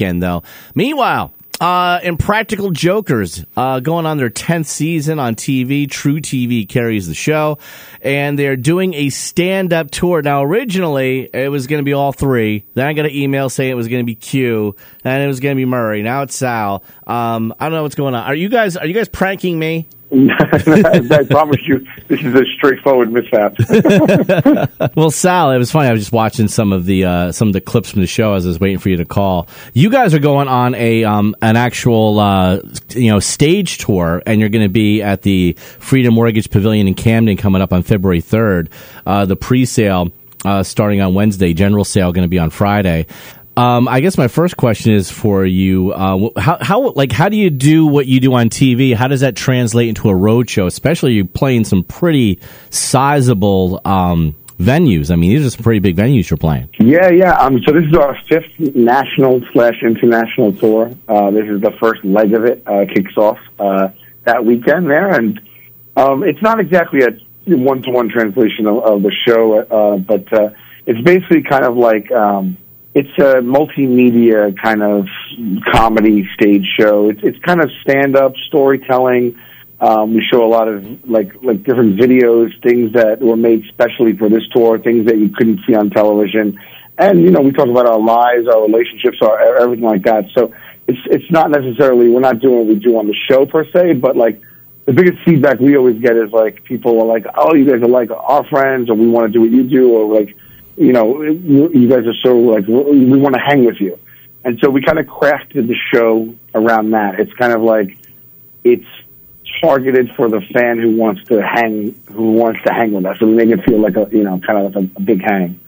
weekend, though. Meanwhile, uh, Impractical Jokers, uh, going on their 10th season on TV. truTV carries the show. And they're doing a stand up tour. Now, originally, it was going to be all three. Then I got an email saying it was going to be Q. And it was going to be Murray. Now it's Sal. Um, I don't know what's going on. Are you guys, are you guys pranking me? I promise you, this is a straightforward mishap. well, Sal, it was funny. I was just watching some of the uh, some of the clips from the show as I was waiting for you to call. You guys are going on a um, an actual uh, you know stage tour, and you're going to be at the Freedom Mortgage Pavilion in Camden coming up on February third. Uh, the pre-sale uh, starting on Wednesday. General sale going to be on Friday. Um, I guess my first question is for you. Uh, how, how, like, how do you do what you do on TV? How does that translate into a road show? Especially you playing some pretty sizable um, venues. I mean, these are some pretty big venues you're playing. Yeah, yeah. Um, so this is our fifth national slash international tour. Uh, this is the first leg of it. Uh, kicks off uh, that weekend there, and um, it's not exactly a one to one translation of, of, the show, uh, but uh, it's basically kind of like. It's a multimedia kind of comedy stage show. It's it's kind of stand up storytelling. Um, we show a lot of like like different videos, things that were made specially for this tour, things that you couldn't see on television, and you know we talk about our lives, our relationships, our everything like that. So it's it's not necessarily we're not doing what we do on the show per se, but like the biggest feedback we always get is like people are like, oh, you guys are like our friends, or we want to do what you do, or like you know, you guys are so like, we want to hang with you. And so we kind of crafted the show around that. It's kind of like, it's targeted for the fan who wants to hang, who wants to hang with us. and make it feel like a, you know, kind of like a, a big hang.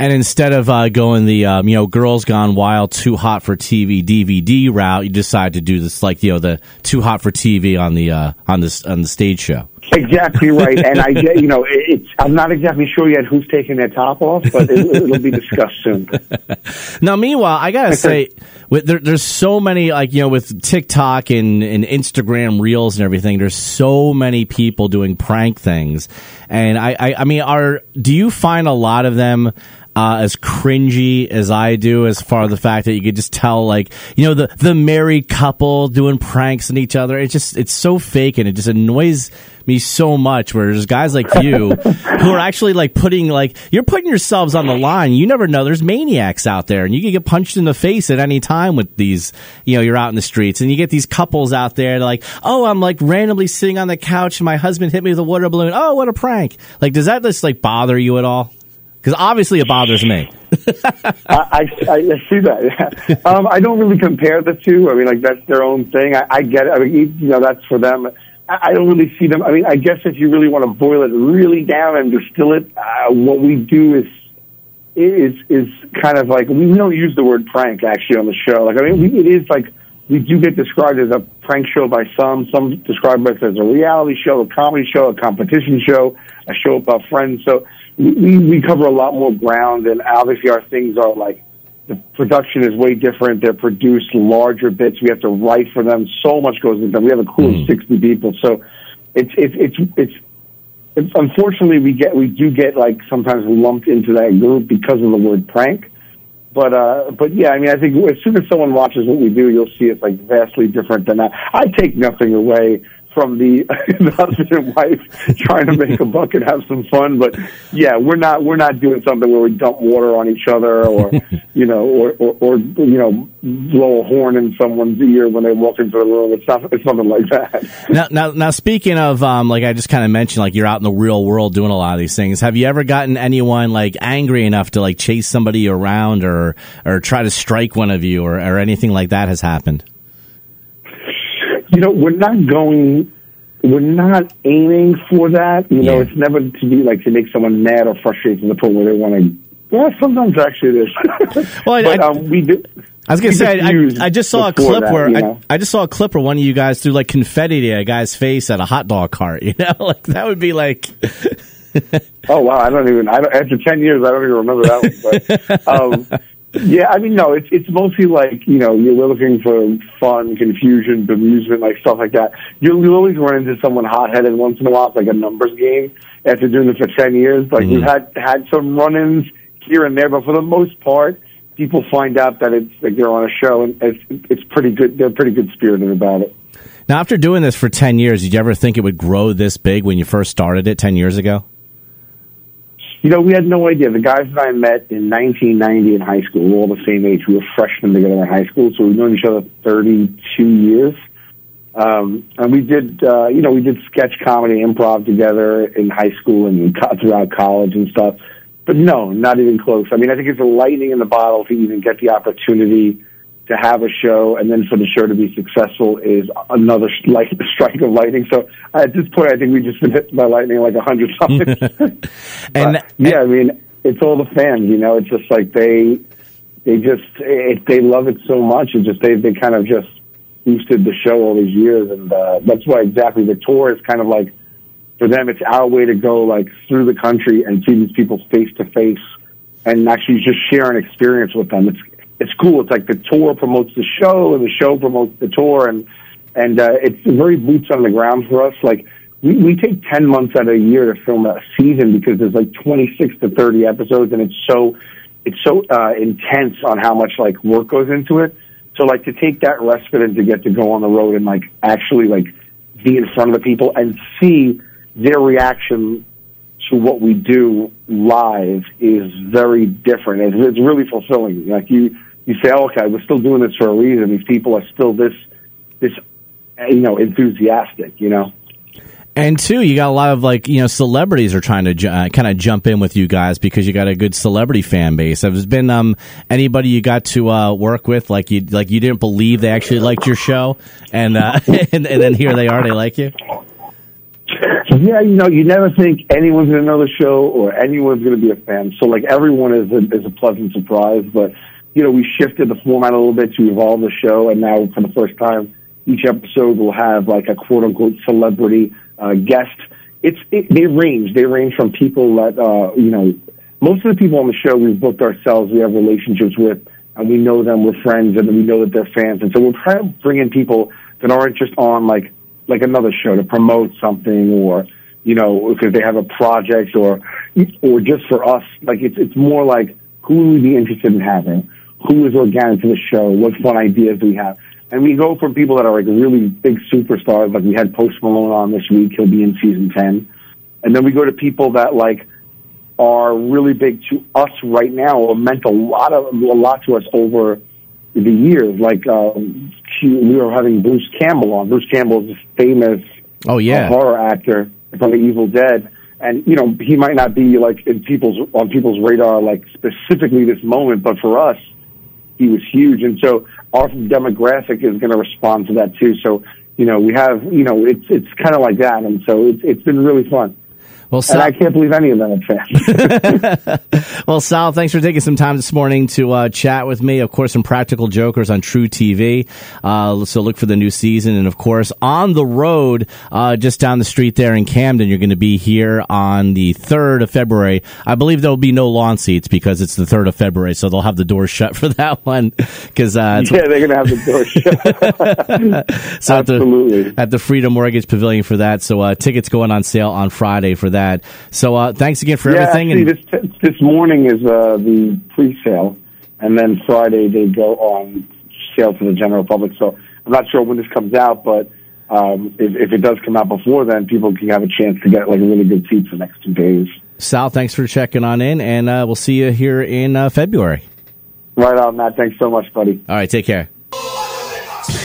And instead of uh, going the um, you know Girls Gone Wild, Too Hot for TV DVD route, you decide to do this like you know the Too Hot for TV on the uh, on this on the stage show. Exactly right, and I, you know, it's. I'm not exactly sure yet who's taking their top off, but it, will be discussed soon. now, meanwhile, I gotta say, with, there, there's so many, like you know, with TikTok and, and Instagram Reels and everything. There's so many people doing prank things, and I, I, I mean, are do you find a lot of them? uh, as cringy as I do, as far as the fact that you could just tell, like, you know, the, the married couple doing pranks on each other. It's just, it's so fake and it just annoys me so much where there's guys like you who are actually like putting, like, you're putting yourselves on the line. You never know. There's maniacs out there and you can get punched in the face at any time with these, you know, you're out in the streets and you get these couples out there like, oh, I'm like randomly sitting on the couch and my husband hit me with a water balloon. Oh, what a prank. Like, does that just like bother you at all? Because obviously it bothers me. I, I, I, see that. um, I don't really compare the two. I mean, like that's their own thing. I, I get it. I mean, you know, that's for them. I, don't really see them. I mean, I guess if you really want to boil it really down and distill it, uh, what we do is is is kind of like we don't use the word prank actually on the show. Like I mean, we, it is like we do get described as a prank show by some. Some describe us as a reality show, a comedy show, a competition show, a show about friends. So we, we cover a lot more ground, and obviously our things are like the production is way different. They're produced larger bits. We have to write for them. So much goes into them. We have a crew mm. of sixty people, so it's it's it's it's. It's, unfortunately, we get we do get like sometimes lumped into that group because of the word prank. But uh, but yeah, I mean, I think as soon as someone watches what we do, you'll see it's like vastly different than that. I take nothing away from the, husband and wife trying to make a buck and have some fun. But yeah, we're not we're not doing something where we dump water on each other or you know or, or or you know blow a horn in someone's ear when they walk into the room. It's not it's something like that. Now now now speaking of um, like I just kind of mentioned like you're out in the real world doing a lot of these things. Have you ever gotten anyone like angry enough to like chase somebody around or or try to strike one of you or, or anything like that has happened? You know, we're not going, we're not aiming for that. You know, yeah. it's never to be like to make someone mad or frustrated to the point where they want to. Yeah, sometimes actually it is. well, but, I, um, we do. I was gonna say, I, I, just saw a clip that, where you know? I, I, just saw a clip where one of you guys threw like confetti at a guy's face at a hot dog cart. You know, like that would be like. oh wow! I don't even. I don't, after ten years, I don't even remember that one. But um, yeah, I mean, no, it's it's mostly like you know you're looking for fun, confusion, bemusement, like stuff like that. You'll, you'll always run into someone hot headed once in a while, it's like a numbers game. After doing this for ten years, like mm-hmm. we've had had some run-ins here and there, but for the most part, people find out that it's like they're on a show, and it's it's pretty good. They're pretty good spirited about it. Now, after doing this for ten years, did you ever think it would grow this big when you first started it ten years ago? You know, we had no idea. The guys that I met in 1990 in high school were all the same age. We were freshmen together in high school, so we've known each other 32 years. Um, and we did, uh, you know, we did sketch comedy, improv together in high school and throughout college and stuff. But no, not even close. I mean, I think it's a lightning in the bottle to even get the opportunity to have a show and then for the show to be successful is another like strike of lightning. So at this point, I think we've just been hit by lightning like a hundred times. and but, yeah, I mean, it's all the fans. You know, it's just like they they just it, they love it so much. It just they they kind of just boosted the show all these years, and uh, that's why exactly the tour is kind of like for them. It's our way to go like through the country and see these people face to face and actually just share an experience with them. It's cool. It's like the tour promotes the show, and the show promotes the tour, and and uh, it's very boots on the ground for us. Like we, we take ten months out of a year to film a season because there's like twenty six to thirty episodes, and it's so it's so uh, intense on how much like work goes into it. So like to take that respite and to get to go on the road and like actually like be in front of the people and see their reaction to what we do live is very different. It's, it's really fulfilling. Like you, you say, oh, okay, we're still doing this for a reason. These people are still this, this, you know, enthusiastic. You know. And two, you got a lot of like you know celebrities are trying to ju- uh, kind of jump in with you guys because you got a good celebrity fan base. Has been um, anybody you got to uh, work with like you like you didn't believe they actually liked your show, and uh, and, and then here they are, they like you. Yeah, you know, you never think anyone's going to know the show or anyone's going to be a fan. So like everyone is a, is a pleasant surprise, but you know, we shifted the format a little bit to evolve the show, and now for the first time, each episode will have like a quote unquote celebrity uh, guest. It's it, they range. They range from people that uh, you know. Most of the people on the show we've booked ourselves. We have relationships with, and we know them. We're friends, and we know that they're fans. And so we're trying to bring in people that aren't just on like like another show to promote something or you know because they have a project or or just for us. Like it's it's more like who would we be interested in having? Who is organic to the show? What fun ideas do we have? And we go from people that are like really big superstars, like we had Post Malone on this week. He'll be in season 10. And then we go to people that like are really big to us right now or meant a lot of, a lot to us over the years. Like, um, we were having Bruce Campbell on. Bruce Campbell is a famous oh, yeah. uh, horror actor from the Evil Dead. And, you know, he might not be like in people's, on people's radar, like specifically this moment, but for us, he was huge. And so our demographic is going to respond to that too. So, you know, we have, you know, it's, it's kind of like that. And so it's, it's been really fun. Well, Sal, and I can't believe any of them are fans. well, Sal, thanks for taking some time this morning to uh, chat with me. Of course, some Practical Jokers on truTV. Uh, so look for the new season. And of course, on the road, uh, just down the street there in Camden, you're going to be here on the 3rd of February. I believe there'll be no lawn seats because it's the 3rd of February. So they'll have the doors shut for that one. Cause, uh, yeah, they're going to have the doors shut. so Absolutely. At the, at the, Freedom Mortgage Pavilion for that. So uh, tickets going on sale on Friday for that that. So uh, thanks again for yeah, everything. Actually, this this morning is uh, the pre-sale, and then Friday they go on sale to the general public. So I'm not sure when this comes out, but um, if, if, it does come out before then, people can have a chance to get like a really good seat for the next two days. Sal, thanks for checking on in, and uh, we'll see you here in uh, February. Right on, Matt. Thanks so much, buddy. All right, take care.